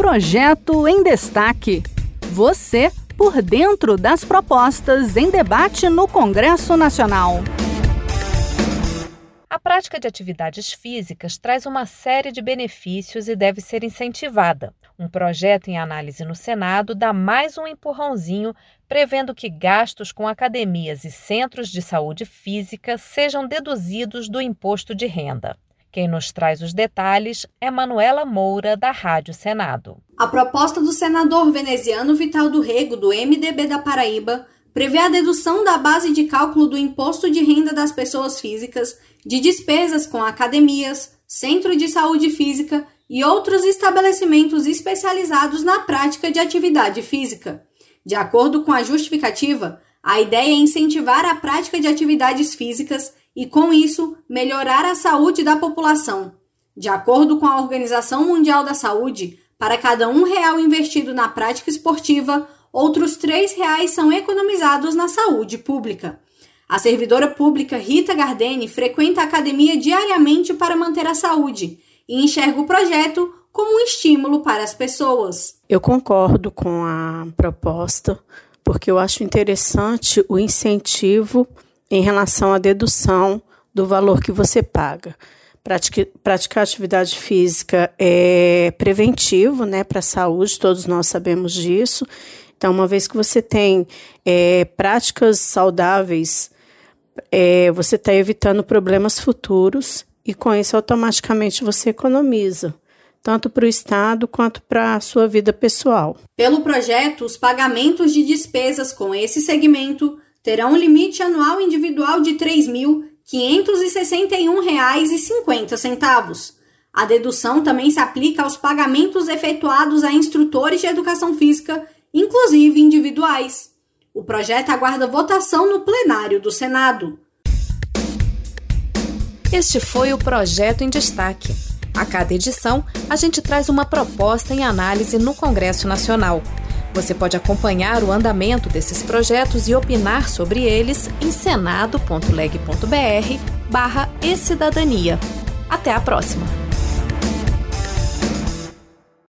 Projeto em Destaque. Você por dentro das propostas em debate no Congresso Nacional. A prática de atividades físicas traz uma série de benefícios e deve ser incentivada. Um projeto em análise no Senado dá mais um empurrãozinho, prevendo que gastos com academias e centros de saúde física sejam deduzidos do imposto de renda. Quem nos traz os detalhes é Manuela Moura, da Rádio Senado. A proposta do senador veneziano Vital do Rego, do MDB da Paraíba, prevê a dedução da base de cálculo do imposto de renda das pessoas físicas de despesas com academias, centro de saúde física e outros estabelecimentos especializados na prática de atividade física. De acordo com a justificativa, a ideia é incentivar a prática de atividades físicas e, com isso, melhorar a saúde da população. De acordo com a Organização Mundial da Saúde, para cada um real investido na prática esportiva, outros três reais são economizados na saúde pública. A servidora pública Rita Gardeni frequenta a academia diariamente para manter a saúde e enxerga o projeto como um estímulo para as pessoas. Eu concordo com a proposta, porque eu acho interessante o incentivo em relação à dedução do valor que você paga. Praticar, praticar atividade física é preventivo né, para a saúde, todos nós sabemos disso. Então, uma vez que você tem é, práticas saudáveis é, você está evitando problemas futuros e com isso automaticamente você economiza, tanto para o Estado quanto para a sua vida pessoal. Pelo projeto, os pagamentos de despesas com esse segmento terão um limite anual individual de R$ 3.561,50. A dedução também se aplica aos pagamentos efetuados a instrutores de educação física, inclusive individuais. O projeto aguarda votação no plenário do Senado. Este foi o Projeto em Destaque. A cada edição, a gente traz uma proposta em análise no Congresso Nacional. Você pode acompanhar o andamento desses projetos e opinar sobre eles em senado.leg.br barra e cidadania. Até a próxima!